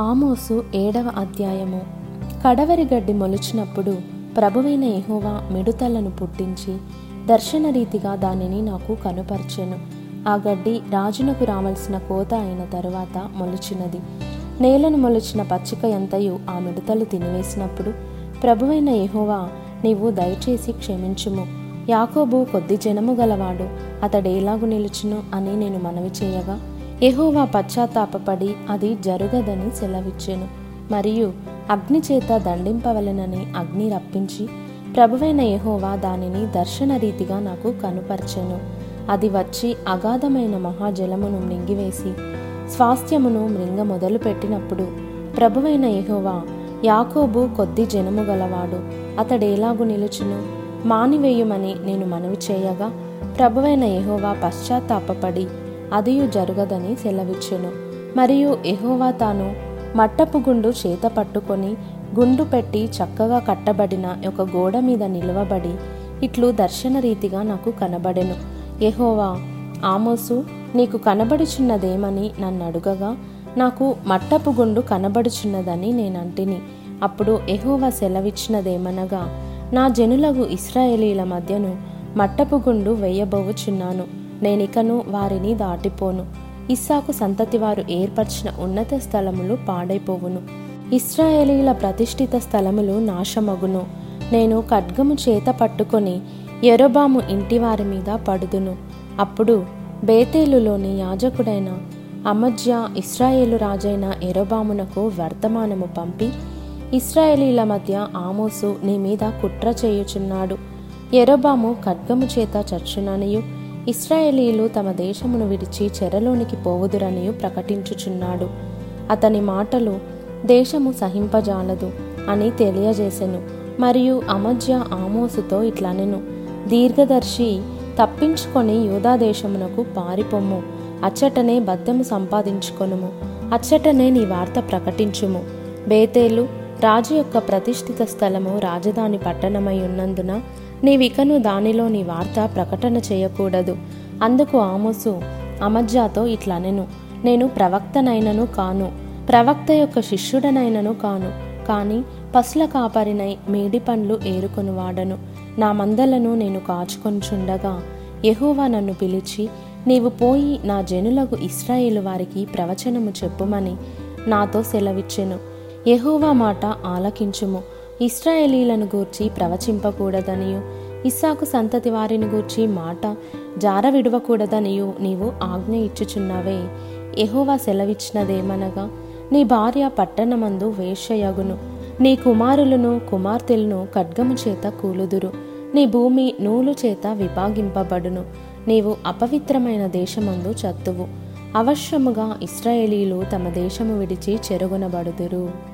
ఆమోసు ఏడవ అధ్యాయము. కడవరి గడ్డి మొలిచినప్పుడు ప్రభువైన ఎహోవా మిడుతలను పుట్టించి దర్శనరీతిగా దానిని నాకు కనుపర్చెను. ఆ గడ్డి రాజునకు రావలసిన కోత అయిన తరువాత మొలిచినది నేలను మొలిచిన పచ్చిక ఎంతయు ఆ మిడతలు తినివేసినప్పుడు ప్రభువైన ఎహోవా నీవు దయచేసి క్షమించుము. యాకోబు కొద్ది జనము గలవాడు అతడేలాగు నిలుచును అని నేను మనవి చేయగా ఎహోవా పశ్చాత్తాపపడి అది జరుగదని సెలవిచ్చెను. మరియు అగ్ని చేత దండింపవలెనని అగ్ని రప్పించి ప్రభువైన యహోవా దానిని దర్శన రీతిగా నాకు కనుపర్చెను. అది వచ్చి అగాధమైన మహాజలమును మృంగివేసి స్వాస్థ్యమును మృంగ మొదలు పెట్టినప్పుడు ప్రభువైన యహోవా యాకోబు కొద్ది జనము గలవాడు అతడేలాగు నిలుచును. మానివేయుమని నేను మనవి చేయగా ప్రభువైన యహోవా పశ్చాత్తాపడి అదియు జరగదని సెలవిచ్చెను. మరియు ఎహోవా తాను మట్టపు గుండు చేత పట్టుకొని గుండు పెట్టి చక్కగా కట్టబడిన ఒక గోడ మీద నిలవబడి ఇట్లు దర్శన రీతిగా నాకు కనబడెను. ఎహోవా ఆమోసు నీకు కనబడుచున్నదేమని నన్ను అడుగగా నాకు మట్టపు గుండు కనబడుచున్నదని నేనంటిని. అప్పుడు ఎహోవా సెలవిచ్చినదేమనగా నా జనులకు ఇస్రాయేలీల మధ్యను మట్టపు గుండు వేయబోవుచున్నాను. నేనికను వారిని దాటిపోను. ఇస్సాకు సంతతి వారు ఏర్పరిచిన ఉన్నత స్థలములు పాడైపోవును. ఇస్రాయేలీల ప్రతిష్ఠిత స్థలములు నాశమగును. నేను ఖడ్గము చేత పట్టుకొని ఎరోబాము ఇంటి వారి మీద పడుదును. అప్పుడు బేతేలులోని యాజకుడైన అమజ్య ఇస్రాయేలు రాజైన ఎరోబామునకు వర్తమానము పంపి ఇస్రాయేలీల మధ్య ఆమోసు నీ మీద కుట్ర చేయుచున్నాడు. ఎరోబాము ఖడ్గము చేత చచ్చుననియు ఇస్రాయేలీలు తమ దేశమును విడిచి చెరలోనికి పోవుదురనియు ప్రకటించుచున్నాడు. అతని మాటలు దేశము సహింపజాలదు అని తెలియజేసెను. మరియు అమధ్య ఆమోసుతో ఇట్లనెను. దీర్ఘదర్శి తప్పించుకొని యూదాదేశమునకు పారిపొమ్ము. అచ్చటనే బద్దెము సంపాదించుకొనుము. అచ్చటనే నీ వార్త ప్రకటించుము. బేతేలు రాజు యొక్క ప్రతిష్ఠిత స్థలము రాజధాని పట్టణమై ఉన్నందున నీవికను దానిలో నీ వార్త ప్రకటన చేయకూడదు. అందుకు ఆమోసు అమజ్జాతో ఇట్లనెను. నేను ప్రవక్తనైనను కాను. ప్రవక్త యొక్క శిష్యుడనైనను కాను. కాని పసుల కాపరినై మేడి పండ్లు ఏరుకొని వాడను. నా మందలను నేను కాచుకొనుచుండగా యహోవా నన్ను పిలిచి నీవు పోయి నా జనులకు ఇస్రాయేలు వారికి ప్రవచనము చెప్పుమని నాతో సెలవిచ్చెను. యహోవా మాట ఆలకించుము. ఇస్రాయేలీలను గూర్చి ప్రవచింపకూడదనియు. ఇస్సాకు సంతతి వారిని గూర్చి మాట జార విడవకూడదనియు నీవు ఆజ్ఞ ఇచ్చుచున్నావే. యహోవా సెలవిచ్చినదేమనగా నీ భార్య పట్టణమందు వేషయగును నీ కుమారులను కుమార్తెలను ఖడ్గము చేత కూలుదురు. నీ భూమి నూలు చేత విభాగింపబడును. నీవు అపవిత్రమైన దేశమందు చత్తువు. అవశ్యముగా ఇస్రాయేలీలు తమ దేశము విడిచి చెరుగునబడుదురు.